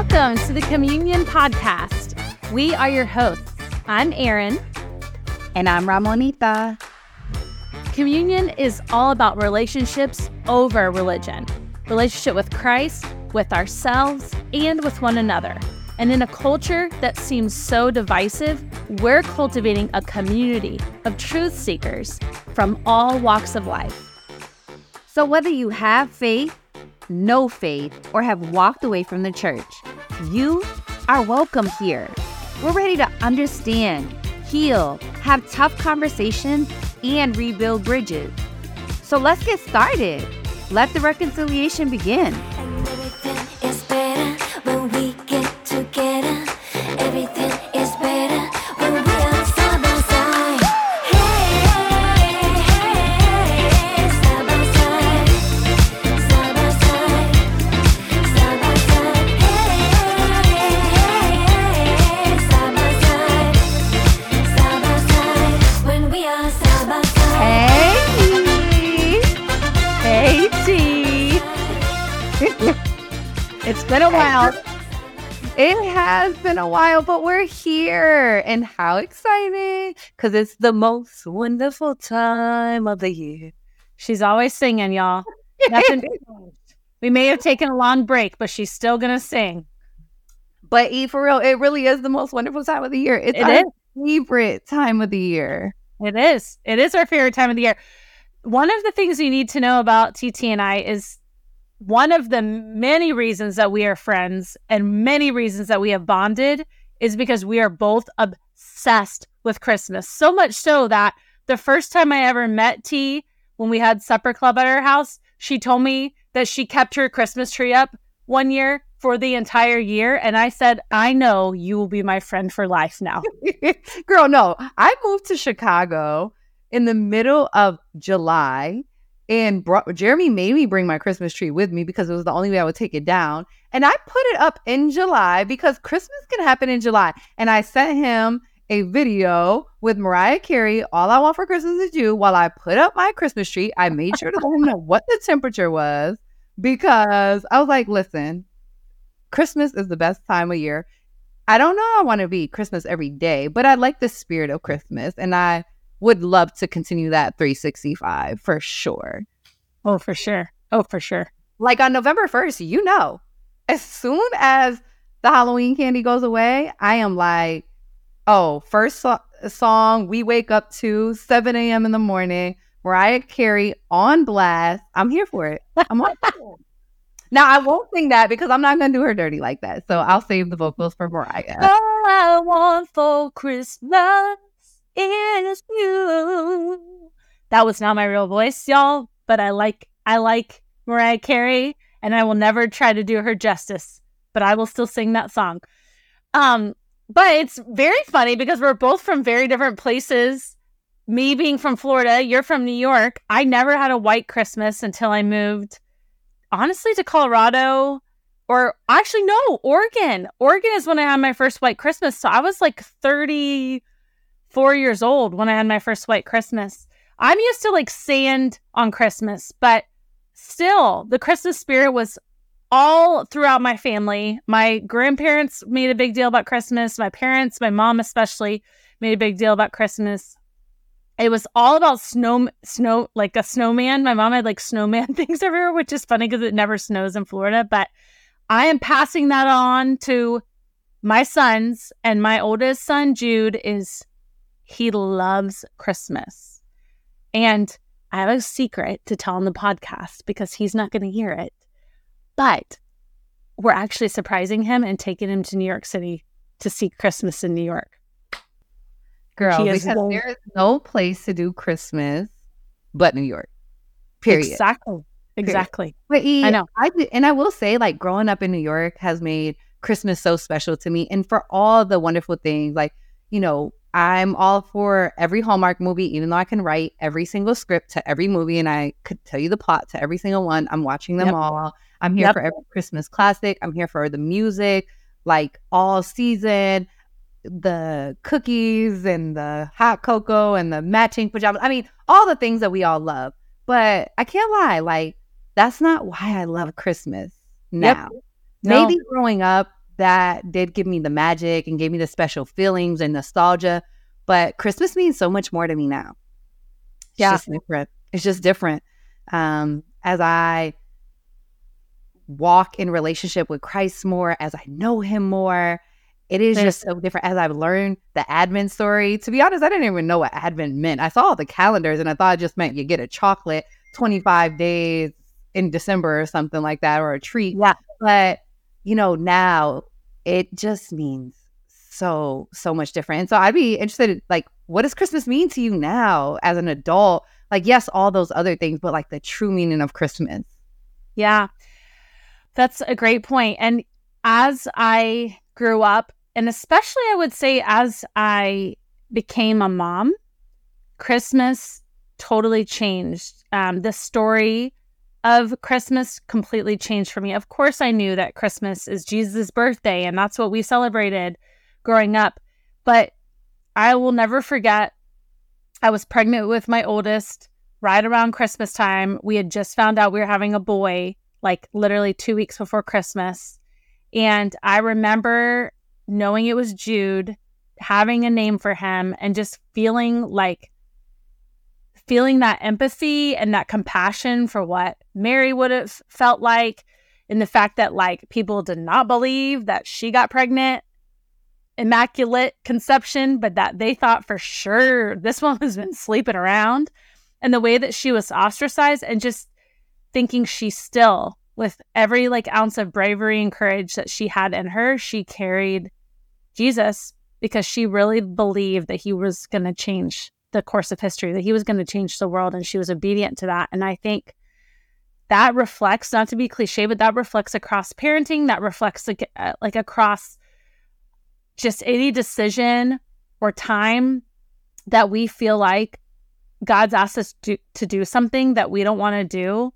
Welcome to the Communion Podcast. We are your hosts. I'm Erin. And I'm Ramonita. Communion is all about relationships over religion relationship with Christ, with ourselves, and with one another. And in a culture that seems so divisive, we're cultivating a community of truth seekers from all walks of life. So, whether you have faith, no faith, or have walked away from the church, you are welcome here. We're ready to understand, heal, have tough conversations, and rebuild bridges. So let's get started. Let the reconciliation begin. And how exciting! Because it's the most wonderful time of the year. She's always singing, y'all. we may have taken a long break, but she's still going to sing. But E, for real, it really is the most wonderful time of the year. It's it our is. favorite time of the year. It is. It is our favorite time of the year. One of the things you need to know about Ti-Ti and I is one of the many reasons that we are friends and many reasons that we have bonded is because we are both obsessed with Christmas. So much so that the first time I ever met T when we had supper club at our house, she told me that she kept her Christmas tree up one year for the entire year. And I said, I know you will be my friend for life now. Girl, no. I moved to Chicago in the middle of July and brought, Jeremy made me bring my Christmas tree with me because it was the only way I would take it down. And I put it up in July because Christmas can happen in July. And I sent him a video with Mariah Carey, All I Want for Christmas is You, while I put up my Christmas tree. I made sure to let him know what the temperature was because I was like, listen, Christmas is the best time of year. I don't know I want to be Christmas every day, but I like the spirit of Christmas. And I would love to continue that 365 for sure. Oh, for sure. Oh, for sure. Like on November 1st, you know, as soon as the Halloween candy goes away, I am like, oh, first so- song we wake up to 7 a.m. in the morning, Mariah Carey on blast. I'm here for it. I'm on. now I won't sing that because I'm not gonna do her dirty like that. So I'll save the vocals for Mariah. All I want for Christmas is you. That was not my real voice, y'all, but I like I like Mariah Carey and I will never try to do her justice, but I will still sing that song. Um but it's very funny because we're both from very different places. Me being from Florida, you're from New York. I never had a white Christmas until I moved honestly to Colorado or actually no, Oregon. Oregon is when I had my first white Christmas. So I was like 30 four years old when I had my first white Christmas. I'm used to like sand on Christmas, but still, the Christmas spirit was all throughout my family. My grandparents made a big deal about Christmas. My parents, my mom especially, made a big deal about Christmas. It was all about snow, snow, like a snowman. My mom had like snowman things everywhere, which is funny because it never snows in Florida. But I am passing that on to my sons, and my oldest son, Jude, is he loves Christmas. And I have a secret to tell on the podcast because he's not going to hear it. But we're actually surprising him and taking him to New York City to see Christmas in New York. Girl, because there is no place to do Christmas but New York. Period. Exactly. Exactly. But e, I know. I and I will say, like, growing up in New York has made Christmas so special to me, and for all the wonderful things, like you know, I'm all for every Hallmark movie, even though I can write every single script to every movie and I could tell you the plot to every single one. I'm watching them yep. all. I'm here yep. for every Christmas classic. I'm here for the music, like all season, the cookies and the hot cocoa and the matching pajamas. I mean, all the things that we all love. But I can't lie, like, that's not why I love Christmas now. Yep. No. Maybe growing up, that did give me the magic and gave me the special feelings and nostalgia. But Christmas means so much more to me now. It's Yeah. just different. It's just different. Um, as I walk in relationship with Christ more, as I know him more, it is just so different. As I've learned the Advent story, to be honest, I didn't even know what Advent meant. I saw the calendars and I thought it just meant you get a chocolate 25 days in December or something like that, or a treat. Yeah. But, you know, now it just means so, so much different. And so I'd be interested, like, what does Christmas mean to you now as an adult? Like, yes, all those other things, but like the true meaning of Christmas. Yeah. That's a great point. And as I grew up, and especially I would say as I became a mom, Christmas totally changed. Um, the story of Christmas completely changed for me. Of course, I knew that Christmas is Jesus' birthday, and that's what we celebrated growing up. But I will never forget, I was pregnant with my oldest right around Christmas time. We had just found out we were having a boy, like literally two weeks before Christmas. And I remember knowing it was Jude, having a name for him, and just feeling like feeling that empathy and that compassion for what Mary would have felt like, and the fact that like people did not believe that she got pregnant, immaculate conception, but that they thought for sure this has been sleeping around, and the way that she was ostracized, and just thinking she still, with every like ounce of bravery and courage that she had in her, she carried Jesus because she really believed that he was going to change the course of history, that he was going to change the world, and she was obedient to that. And I think that reflects, not to be cliche, but that reflects across parenting, that reflects like, uh, like across just any decision or time that we feel like God's asked us to, to do something that we don't want to do.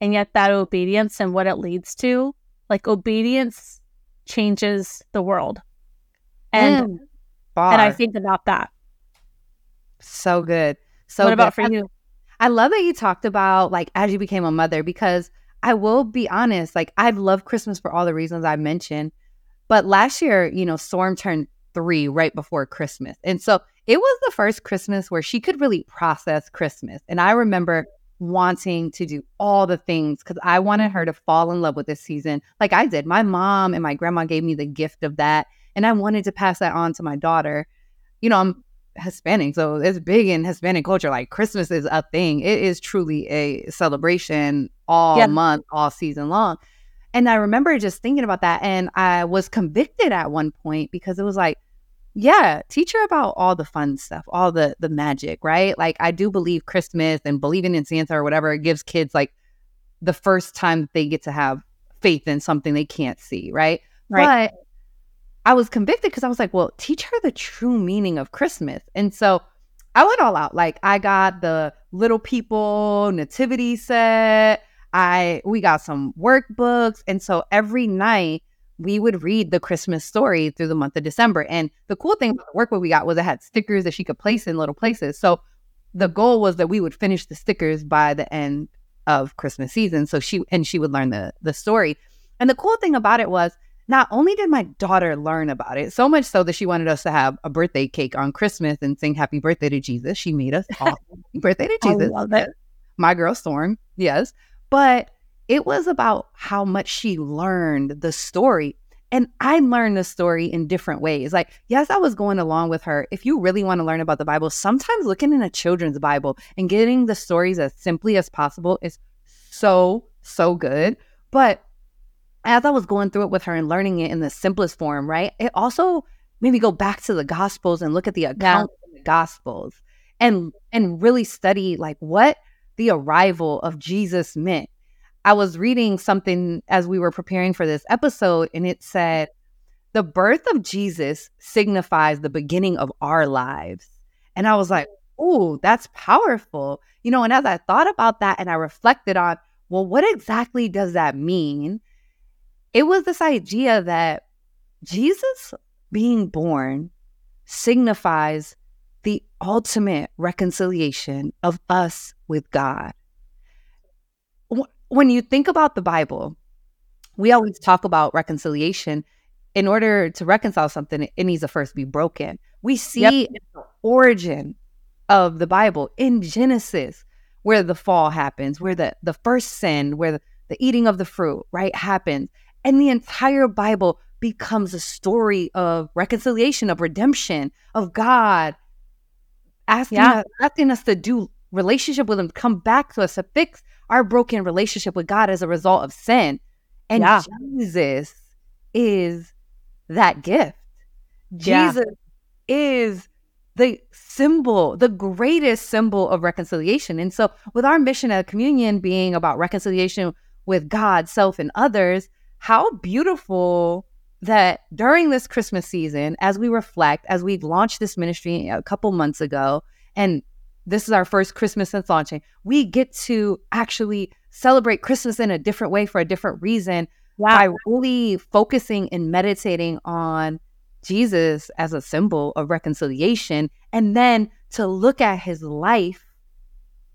And yet that obedience and what it leads to, like obedience changes the world. And Bar. and I think about that. So good. So what about good. for you? I love that you talked about like as you became a mother because I will be honest, like I love Christmas for all the reasons I mentioned. But last year, you know, Storm turned three right before Christmas. And so it was the first Christmas where she could really process Christmas. And I remember wanting to do all the things because I wanted her to fall in love with this season like I did. My mom and my grandma gave me the gift of that. And I wanted to pass that on to my daughter. You know, I'm Hispanic, so it's big in Hispanic culture. Like Christmas is a thing. It is truly a celebration all Yeah. month, all season long. And I remember just thinking about that, and I was convicted at one point because it was like, yeah, teach her about all the fun stuff, all the the magic, right? Like I do believe Christmas and believing in Santa or whatever it gives kids like the first time they get to have faith in something they can't see, right? Right. But I was convicted because I was like, well, teach her the true meaning of Christmas. And so I went all out. Like I got the little people nativity set. I we got some workbooks. And so every night we would read the Christmas story through the month of December. And the cool thing about the workbook we got was it had stickers that she could place in little places. So the goal was that we would finish the stickers by the end of Christmas season. So she and she would learn the the story. And the cool thing about it was not only did my daughter learn about it, so much so that she wanted us to have a birthday cake on Christmas and sing happy birthday to Jesus. She made us all happy birthday to I Jesus. love it. My girl Storm, yes. But it was about how much she learned the story. And I learned the story in different ways. Like, yes, I was going along with her. If you really want to learn about the Bible, sometimes looking in a children's Bible and getting the stories as simply as possible is so, so good. But as I was going through it with her and learning it in the simplest form, right? It also made me go back to the Gospels and look at the accounts in the Gospels and and really study like what the arrival of Jesus meant. I was reading something as we were preparing for this episode, and it said, The birth of Jesus signifies the beginning of our lives. And I was like, Oh, that's powerful. You know, and as I thought about that and I reflected on, well, what exactly does that mean? It was this idea that Jesus being born signifies the ultimate reconciliation of us with God. When you think about the Bible, we always talk about reconciliation. in order to reconcile something, it needs to first be broken. We see Yep. the origin of the Bible in Genesis, where the fall happens, where the, the first sin, where the, the eating of the fruit, right, happens. And the entire Bible becomes a story of reconciliation, of redemption, of God asking, Yeah. us, asking us to do relationship with Him, come back to us, to fix our broken relationship with God as a result of sin. And Yeah. Jesus is that gift. Yeah. Jesus is the symbol, the greatest symbol of reconciliation. And so, with our mission at communion being about reconciliation with God, self, and others, how beautiful that during this Christmas season, as we reflect, as we've launched this ministry a couple months ago, and this is our first Christmas since launching, we get to actually celebrate Christmas in a different way for a different reason Yeah. by really focusing and meditating on Jesus as a symbol of reconciliation, and then to look at his life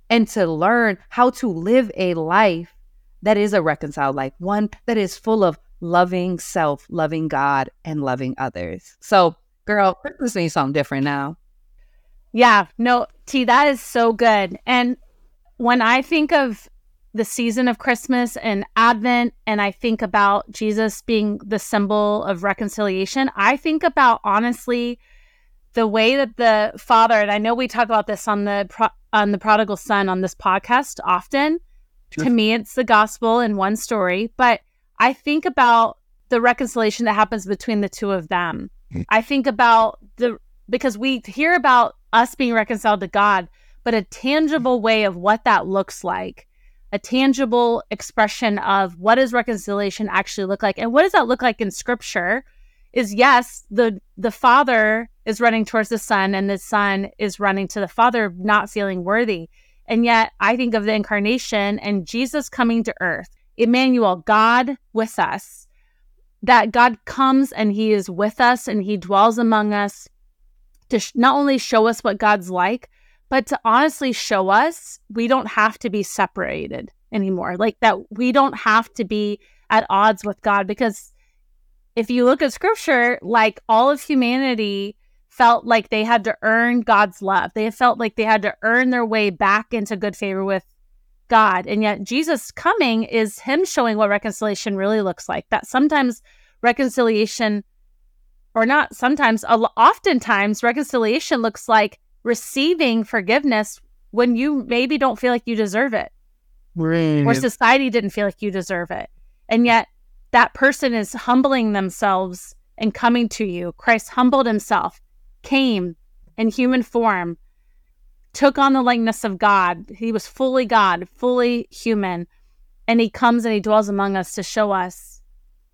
and to learn how to live a life that is a reconciled life, one that is full of loving self, loving God, and loving others. So, girl, Christmas means something different now. Yeah, no, T, that is so good. And when I think of the season of Christmas and Advent, and I think about Jesus being the symbol of reconciliation, I think about honestly the way that the Father, and I know we talk about this on the pro- on the prodigal son on this podcast often. Sure. To me, it's the gospel in one story, but I think about the reconciliation that happens between the two of them. I think about the because we hear about us being reconciled to God, but a tangible way of what that looks like, a tangible expression of what does reconciliation actually look like, and what does that look like in Scripture? Is yes, the the father is running towards the son, and the son is running to the father, not feeling worthy. And yet, I think of the incarnation and Jesus coming to earth, Emmanuel, God with us, that God comes and he is with us and he dwells among us to sh- not only show us what God's like, but to honestly show us we don't have to be separated anymore. Like that we don't have to be at odds with God because if you look at scripture, like all of humanity felt like they had to earn God's love. They felt like they had to earn their way back into good favor with God. And yet Jesus coming is him showing what reconciliation really looks like. That sometimes reconciliation or not sometimes oftentimes reconciliation looks like receiving forgiveness when you maybe don't feel like you deserve it or society didn't feel like you deserve it. And yet that person is humbling themselves and coming to you. Christ humbled himself, came in human form, took on the likeness of God. He was fully God, fully human. And he comes and he dwells among us to show us,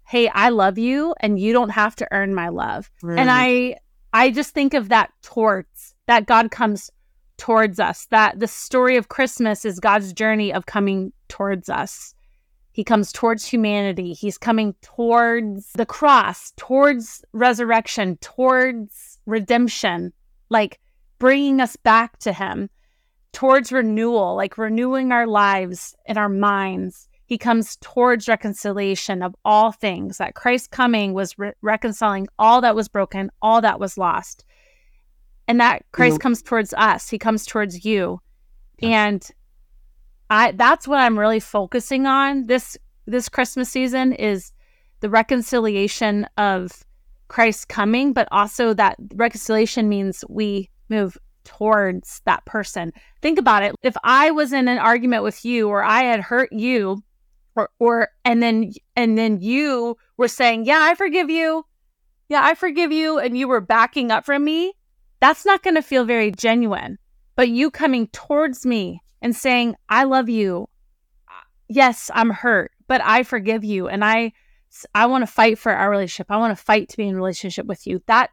hey, I love you and you don't have to earn my love. And I I just think of that towards that God comes towards us. That the story of Christmas is God's journey of coming towards us. He comes towards humanity. He's coming towards the cross, towards resurrection, towards redemption, like bringing us back to Him, towards renewal, like renewing our lives and our minds. He comes towards reconciliation of all things. That Christ coming was re- reconciling all that was broken, all that was lost. And that Christ comes towards us. He comes towards you. And I that's what I'm really focusing on this this Christmas season is the reconciliation of Christ coming, but also that reconciliation means we move towards that person. Think about it. If I was in an argument with you or I had hurt you or or and then and then you were saying, "Yeah, I forgive you." Yeah, I forgive you and you were backing up from me, that's not going to feel very genuine. But you coming towards me and saying, "I love you." Yes, I'm hurt, but I forgive you and I I want to fight for our relationship. I want to fight to be in relationship with you. That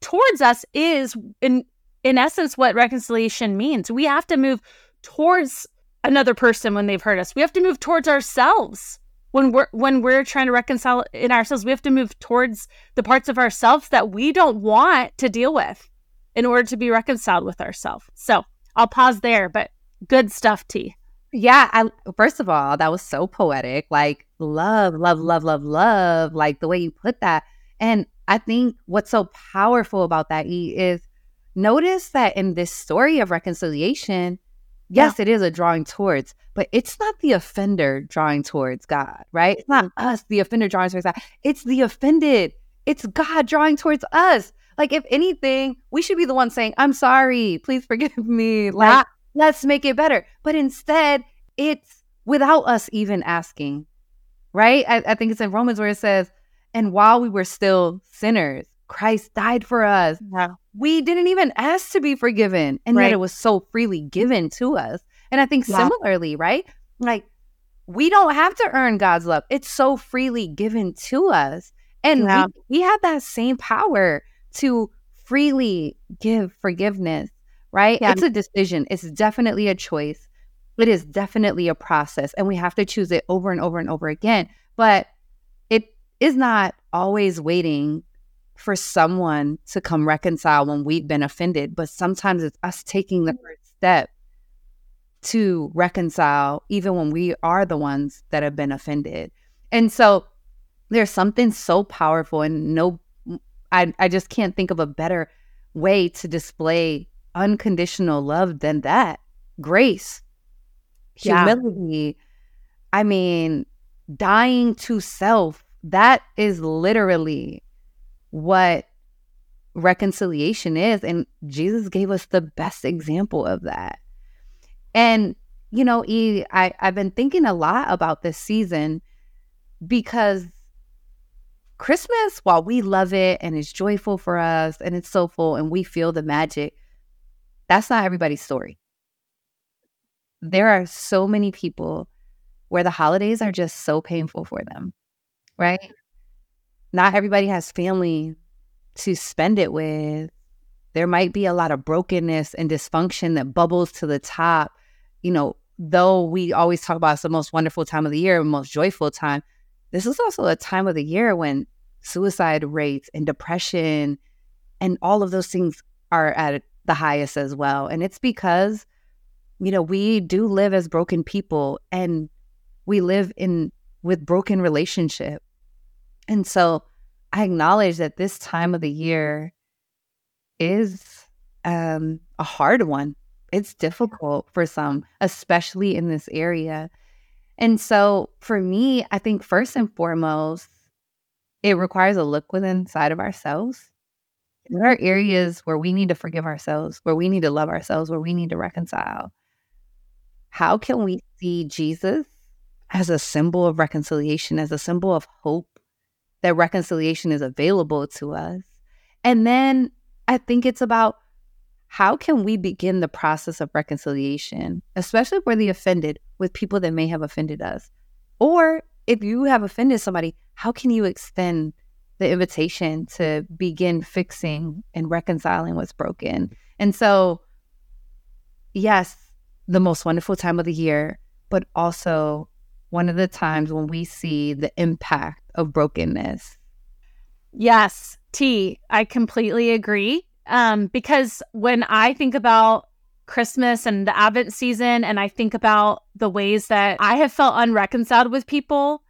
towards us is in in essence what reconciliation means. We have to move towards another person when they've hurt us. We have to move towards ourselves when we're when we're trying to reconcile in ourselves. We have to move towards the parts of ourselves that we don't want to deal with in order to be reconciled with ourselves. So I'll pause there, but good stuff, T. Yeah, I first of all, that was so poetic. Like love, love, love, love, love. Like the way you put that. And I think what's so powerful about that E is notice that in this story of reconciliation, yes, yeah. it is a drawing towards, but it's not the offender drawing towards God, right? It's not mm-hmm. us, the offender drawing towards God. It's the offended. It's God drawing towards us. Like, if anything, we should be the one saying, I'm sorry, please forgive me. Like, yeah. let's make it better. But instead, it's without us even asking, right? I, I think it's in Romans where it says, and while we were still sinners, Christ died for us. Yeah. We didn't even ask to be forgiven. And right. yet it was so freely given to us. And I think yeah. similarly, right? Like we don't have to earn God's love. It's so freely given to us. And yeah. we, we have that same power to freely give forgiveness, right? It's a decision. It's definitely a choice. It is definitely a process. And we have to choose it over and over and over again. But it is not always waiting for someone to come reconcile when we've been offended, but sometimes it's us taking the first step to reconcile, even when we are the ones that have been offended. And so there's something so powerful, and no, I, I just can't think of a better way to display unconditional love than that grace, humility. Yeah. I mean, dying to self. That is literally what reconciliation is. And Jesus gave us the best example of that. And, you know, e, I, I've been thinking a lot about this season because Christmas, while we love it and it's joyful for us and it's so full and we feel the magic, that's not everybody's story. There are so many people where the holidays are just so painful for them, right? not everybody has family to spend it with. There might be a lot of brokenness and dysfunction that bubbles to the top. You know, though we always talk about it's the most wonderful time of the year, most joyful time, this is also a time of the year when suicide rates and depression and all of those things are at the highest as well. And it's because, you know, we do live as broken people and we live in with broken relationship and so I acknowledge that this time of the year is um, a hard one. It's difficult for some, especially in this area. And so for me, I think first and foremost, it requires a look within inside of ourselves. There are areas where we need to forgive ourselves, where we need to love ourselves, where we need to reconcile. How can we see Jesus as a symbol of reconciliation, as a symbol of hope, that reconciliation is available to us. And then I think it's about how can we begin the process of reconciliation, especially for the offended with people that may have offended us? Or if you have offended somebody, how can you extend the invitation to begin fixing and reconciling what's broken? And so, yes, the most wonderful time of the year, but also one of the times when we see the impact of brokenness. Yes, T, I completely agree. Um, because when I think about Christmas and the Advent season, and I think about the ways that I have felt unreconciled with people,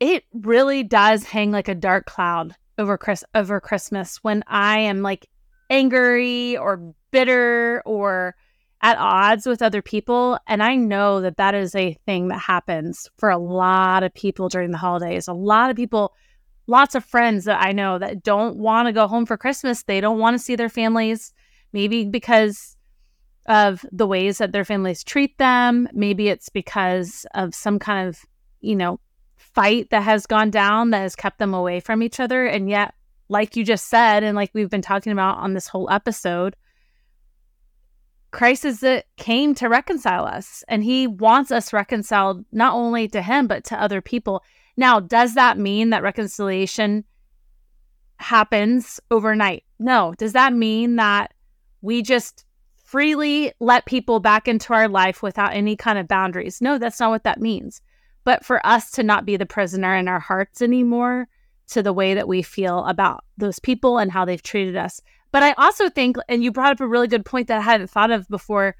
it really does hang like a dark cloud over Chris over Christmas when I am like angry or bitter or at odds with other people. And I know that that is a thing that happens for a lot of people during the holidays. A lot of people, lots of friends that I know that don't want to go home for Christmas. They don't want to see their families, maybe because of the ways that their families treat them. Maybe it's because of some kind of, you know, fight that has gone down that has kept them away from each other. And yet, like you just said, and like we've been talking about on this whole episode, Christ is that came to reconcile us and he wants us reconciled not only to him but to other people. Now, does that mean that reconciliation happens overnight? No. Does that mean that we just freely let people back into our life without any kind of boundaries? No, that's not what that means. But for us to not be the prisoner in our hearts anymore to the way that we feel about those people and how they've treated us, but I also think, and you brought up a really good point that I hadn't thought of before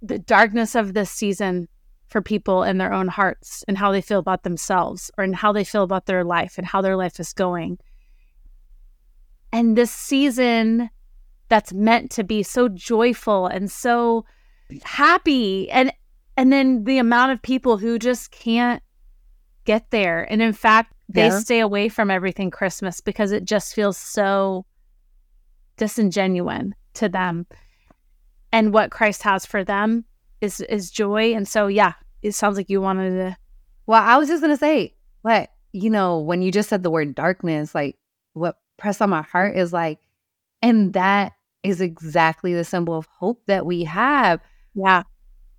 the darkness of this season for people in their own hearts and how they feel about themselves or in how they feel about their life and how their life is going. And this season that's meant to be so joyful and so happy and and then the amount of people who just can't get there. And in fact, they yeah. stay away from everything Christmas because it just feels so disingenuous to them. And what Christ has for them is is joy. And so yeah, it sounds like you wanted to Well, I was just gonna say, what, you know, when you just said the word darkness, like what pressed on my heart is like, and that is exactly the symbol of hope that we have. Yeah.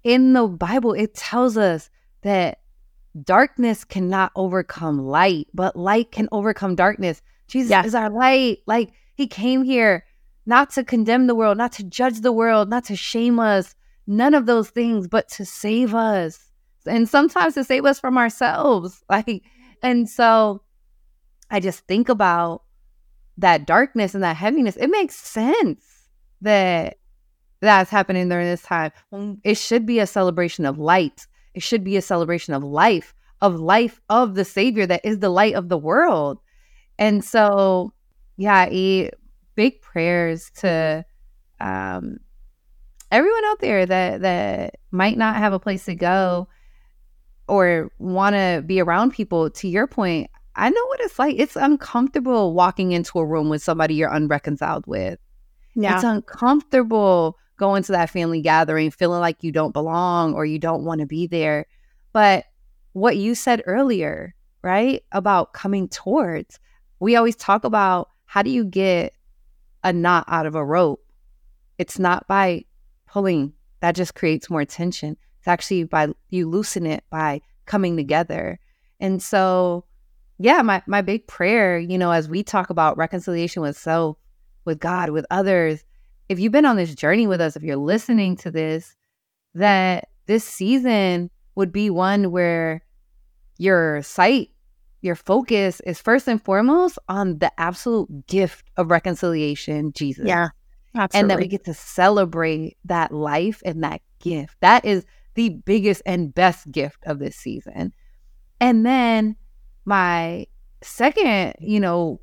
In the Bible, it tells us that darkness cannot overcome light, but light can overcome darkness. Jesus yes. is our light. Like he came here not to condemn the world, not to judge the world, not to shame us, none of those things, but to save us. And sometimes to save us from ourselves. Like, and so I just think about that darkness and that heaviness. It makes sense that that's happening during this time. Um, it should be a celebration of light. It should be a celebration of life, of life of the Savior that is the light of the world. And so, yeah, big prayers to um, everyone out there that that might not have a place to go or want to be around people. To your point, I know what it's like. It's uncomfortable walking into a room with somebody you're unreconciled with. Yeah. It's uncomfortable going to that family gathering feeling like you don't belong or you don't want to be there. But what you said earlier, right? About coming towards, we always talk about how do you get a knot out of a rope? It's not by pulling, that just creates more tension. It's actually by you loosen it by coming together. And so, yeah, my, my big prayer, you know, as we talk about reconciliation with self, with God, with others, if you've been on this journey with us, if you're listening to this, that this season would be one where your sight, your focus is first and foremost on the absolute gift of reconciliation, Jesus. Yeah. Absolutely. And that we get to celebrate that life and that gift. That is the biggest and best gift of this season. And then my second, you know,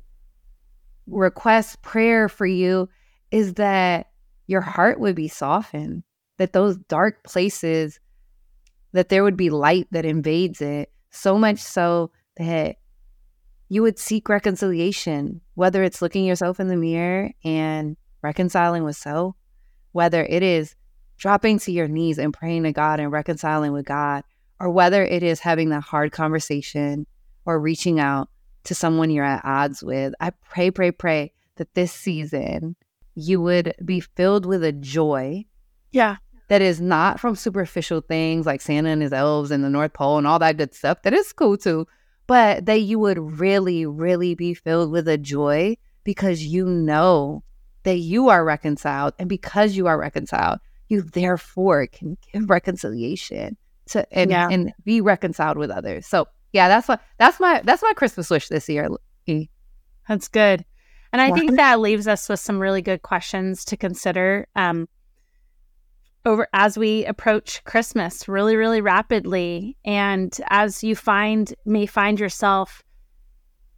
request prayer for you is that your heart would be softened, that those dark places, that there would be light that invades it, so much so that you would seek reconciliation, whether it's looking yourself in the mirror and reconciling with self, whether it is dropping to your knees and praying to God and reconciling with God, or whether it is having that hard conversation or reaching out to someone you're at odds with. I pray, pray, pray that this season you would be filled with a joy. Yeah. That is not from superficial things like Santa and his elves and the North Pole and all that good stuff. That is cool too. But that you would really, really be filled with a joy because you know that you are reconciled. And because you are reconciled, you therefore can give reconciliation to and, yeah. and be reconciled with others. So yeah, that's what that's my that's my Christmas wish this year. That's good. And I think that leaves us with some really good questions to consider um, over as we approach Christmas really, really rapidly. And as you find may find yourself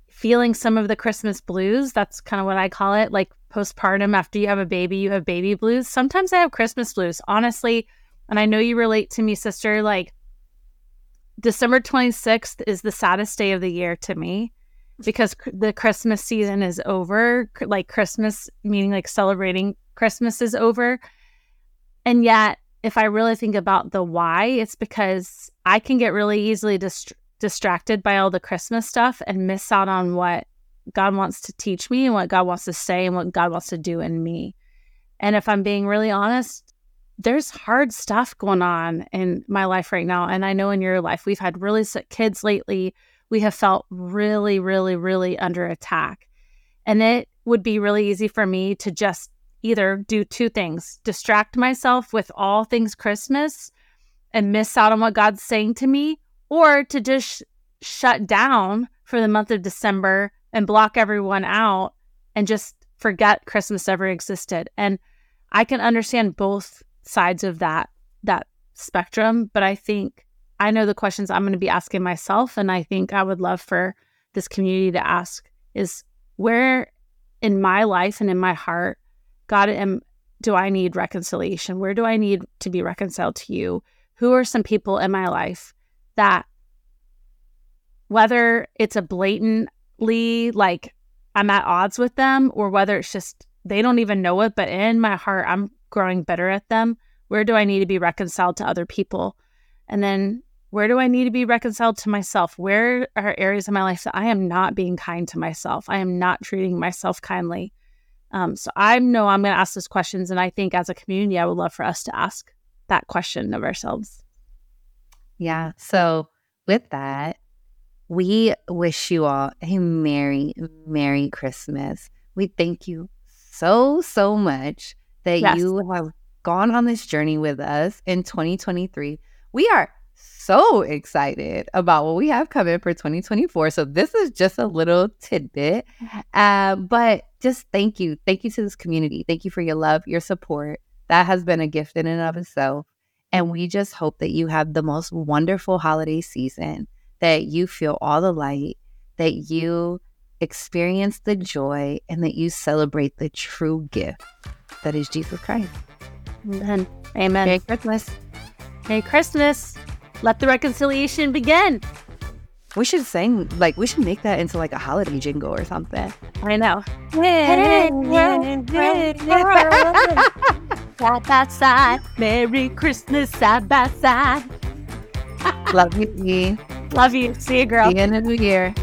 feeling some of the Christmas blues, that's kind of what I call it, like postpartum after you have a baby, you have baby blues. Sometimes I have Christmas blues, honestly. And I know you relate to me, sister. Like December 26th is the saddest day of the year to me because the Christmas season is over, like Christmas, meaning like celebrating Christmas is over. And yet, if I really think about the why, it's because I can get really easily dist- distracted by all the Christmas stuff and miss out on what God wants to teach me and what God wants to say and what God wants to do in me. And if I'm being really honest, there's hard stuff going on in my life right now. And I know in your life, we've had really sick kids lately we have felt really, really, really under attack. And it would be really easy for me to just either do two things distract myself with all things Christmas and miss out on what God's saying to me, or to just shut down for the month of December and block everyone out and just forget Christmas ever existed. And I can understand both sides of that that spectrum, but I think I know the questions I'm going to be asking myself. And I think I would love for this community to ask is where in my life and in my heart, God, am do I need reconciliation? Where do I need to be reconciled to you? Who are some people in my life that whether it's a blatantly like I'm at odds with them or whether it's just they don't even know it, but in my heart, I'm growing better at them. Where do I need to be reconciled to other people? And then where do I need to be reconciled to myself? Where are areas of my life that I am not being kind to myself? I am not treating myself kindly. Um, so I know I'm going to ask those questions. And I think as a community, I would love for us to ask that question of ourselves. Yeah. So with that, we wish you all a Merry, Merry Christmas. We thank you so, so much that yes. you have gone on this journey with us in 2023. We are so excited about what we have coming for 2024. So, this is just a little tidbit. Uh, but just thank you. Thank you to this community. Thank you for your love, your support. That has been a gift in and of itself. And we just hope that you have the most wonderful holiday season, that you feel all the light, that you experience the joy, and that you celebrate the true gift that is Jesus Christ. Amen. Amen. Merry Christmas. Merry Christmas. Let the reconciliation begin. We should sing, like, we should make that into like a holiday jingle or something. I know. side by side. Merry Christmas, side by side. Love you, E. Love you. See you, girl. See you in the new year.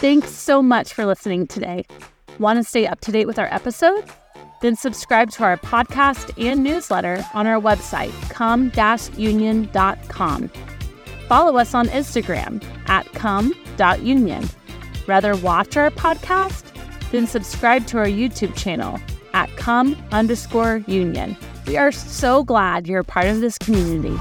Thanks so much for listening today. Want to stay up to date with our episodes? Then subscribe to our podcast and newsletter on our website, come-union.com. Follow us on Instagram at come.union. Rather watch our podcast? Then subscribe to our YouTube channel at come underscore union. We are so glad you're a part of this community.